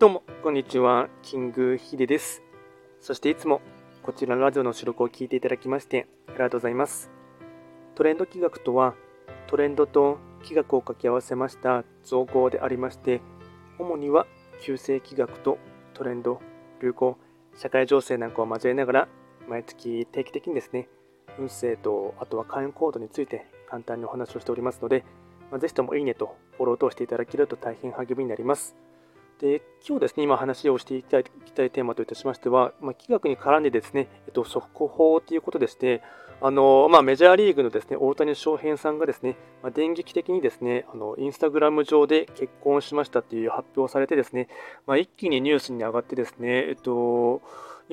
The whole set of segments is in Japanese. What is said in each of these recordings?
どうも、こんにちは。キングヒデです。そしていつもこちらのラジオの収録を聞いていただきましてありがとうございます。トレンド企画とは、トレンドと企画を掛け合わせました造語でありまして、主には旧世企画とトレンド、流行、社会情勢なんかを交えながら、毎月定期的にですね、運勢とあとは会員コードについて簡単にお話をしておりますので、まあ、ぜひともいいねとフォローを通していただけると大変励みになります。で今日ですね、今話をしていきたいきたいテーマといたしましては、まあ、企画に絡んでですね、えっと、速報ということでして、あのまあ、メジャーリーグのですね大谷翔平さんがですね、まあ、電撃的にですねあのインスタグラム上で結婚しましたという発表をされてですね、まあ、一気にニュースに上がってですね、えっと、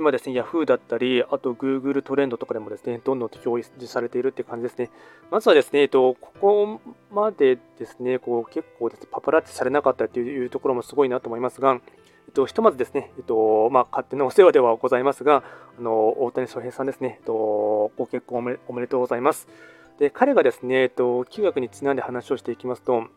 今ですね、Yahoo だったり、あと Google トレンドとかでもですね、どんどん表示されているって感じですね。まずはですね、えっと、ここまでですね、こう結構です、ね、パパラッチされなかったというところもすごいなと思いますが、えっと、ひとまずですね、えっと、まあ、勝手なお世話ではございますが、あの、大谷翔平さんですね、えっと、ご結婚おめでとうございます。で、彼がですね、えっと、企画にちなんで話をしていきますと、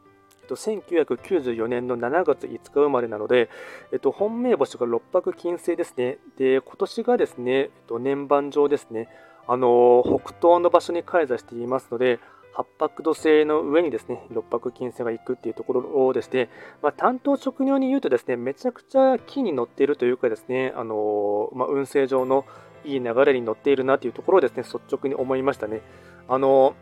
と、1994年の7月5日生まれなので、えっと、本命星が六白金星ですね。で、今年がですね、えっと、年番上ですね、あの北東の場所に開座していますので、八白土星の上にですね、六白金星が行くっていうところでして、まあ、担当職業に言うとですね、めちゃくちゃ木に乗っているというかですね、あのまあ、運勢上のいい流れに乗っているなというところをですね、率直に思いましたね。あの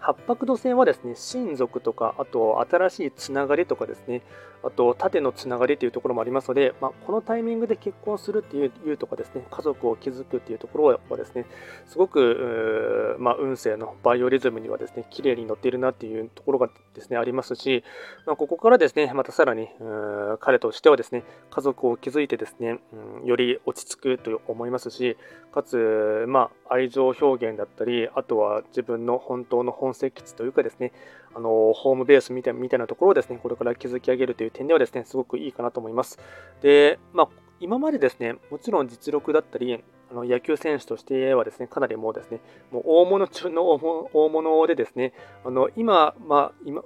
八白土星はですね、親族とか、あと新しいつながりとかですね、あと縦のつながりというところもありますので、まあ、このタイミングで結婚するっていうとかですね、家族を築くっていうところはですね、すごく、まあ、運勢のバイオリズムにはですね、綺麗に乗っているなっていうところがですね、ありますし、まあ、ここからですね、またさらに彼としてはですね、家族を築いてですね、うん、より落ち着くと思いますし、かつ、まあ、愛情表現だったり、あとは自分の本当の本籍地というかですね、あのホームベースみたいみたいなところをですね、これから築き上げるという点ではですね、すごくいいかなと思います。で、まあ、今までですね、もちろん実力だったり、あの野球選手としてはですね、かなりもうですね、もう大物中の大物でですね、あの今、まあ、今、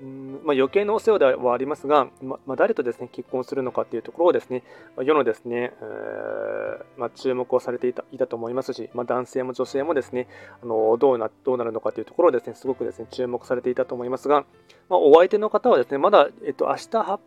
うんまあ、余計なお世話ではありますが、ままあ、誰とですね結婚するのかというところをですね、まあ、世のですね、えー、まあ、注目をされていたいたと思いますし、ま男性も女性もですねあのどうなどうなるのかというところをですねすごくですね注目されていたと思いますが、まお相手の方はですねまだ、えっと、明日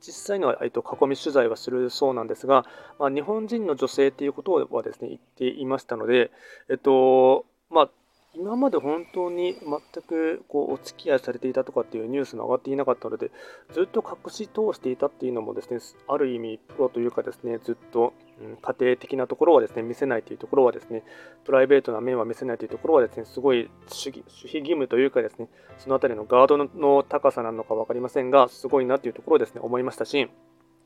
実際には、えっと、囲み取材はするそうなんですが、ま日本人の女性ということはですね言っていましたので、えっとまあ今まで本当に全くこうお付き合いされていたとかっていうニュースも上がっていなかったので、ずっと隠し通していたっていうのもですね、ある意味プロというかですね、ずっと、うん、家庭的なところはですね、見せないというところはですね、プライベートな面は見せないというところはですね、すごい主義守秘義務というかですね、そのあたりのガードの高さなのか分かりませんが、すごいなというところをですね、思いましたし、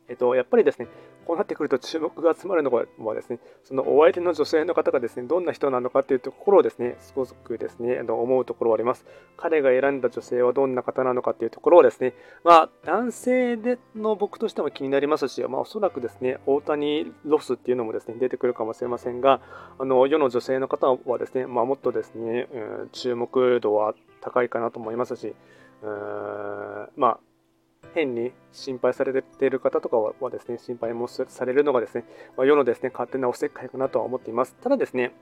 えっと、やっぱりですね、こうなってくると注目が集まるのはですね、そのお相手の女性の方がですね、どんな人なのかというところをですね、すごくですね、あの思うところはあります。彼が選んだ女性はどんな方なのかというところをですね、まあ、男性での僕としても気になりますし、まあ、おそらくですね、大谷ロスっていうのもですね、出てくるかもしれませんが、あの世の女性の方はですね、まあ、もっとですね、うん、注目度は高いかなと思いますし、うんまあ変に心配されている方とかはですね、心配もされるのがですね、ま、世のですね、勝手なおせっかいかなとは思っています。ただですね、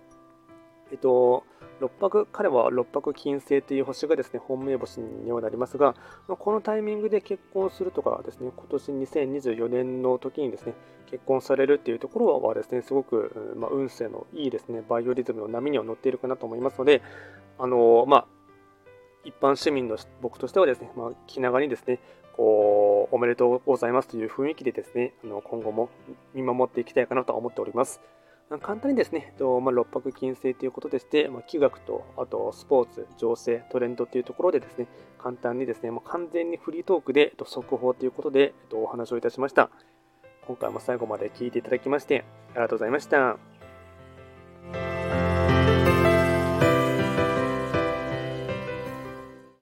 えっと、六白、彼は六白金星という星がですね、本命星にはなりますが、このタイミングで結婚するとかですね、今年2024年の時にですね、結婚されるっていうところはですね、すごく、まあ、運勢のいいですね、バイオリズムの波には乗っているかなと思いますので、あのまあ、一般市民の僕としてはですね、まあ、気長にですね、こう、おめでとうございますという雰囲気でですね、あの今後も見守っていきたいかなと思っております。簡単にですね、まあ、六白金星ということでして、まあ、気学と、あとスポーツ、情勢、トレンドというところでですね、簡単にですね、もう完全にフリートークで速報ということでお話をいたしました。今回も最後まで聞いていただきまして、ありがとうございました。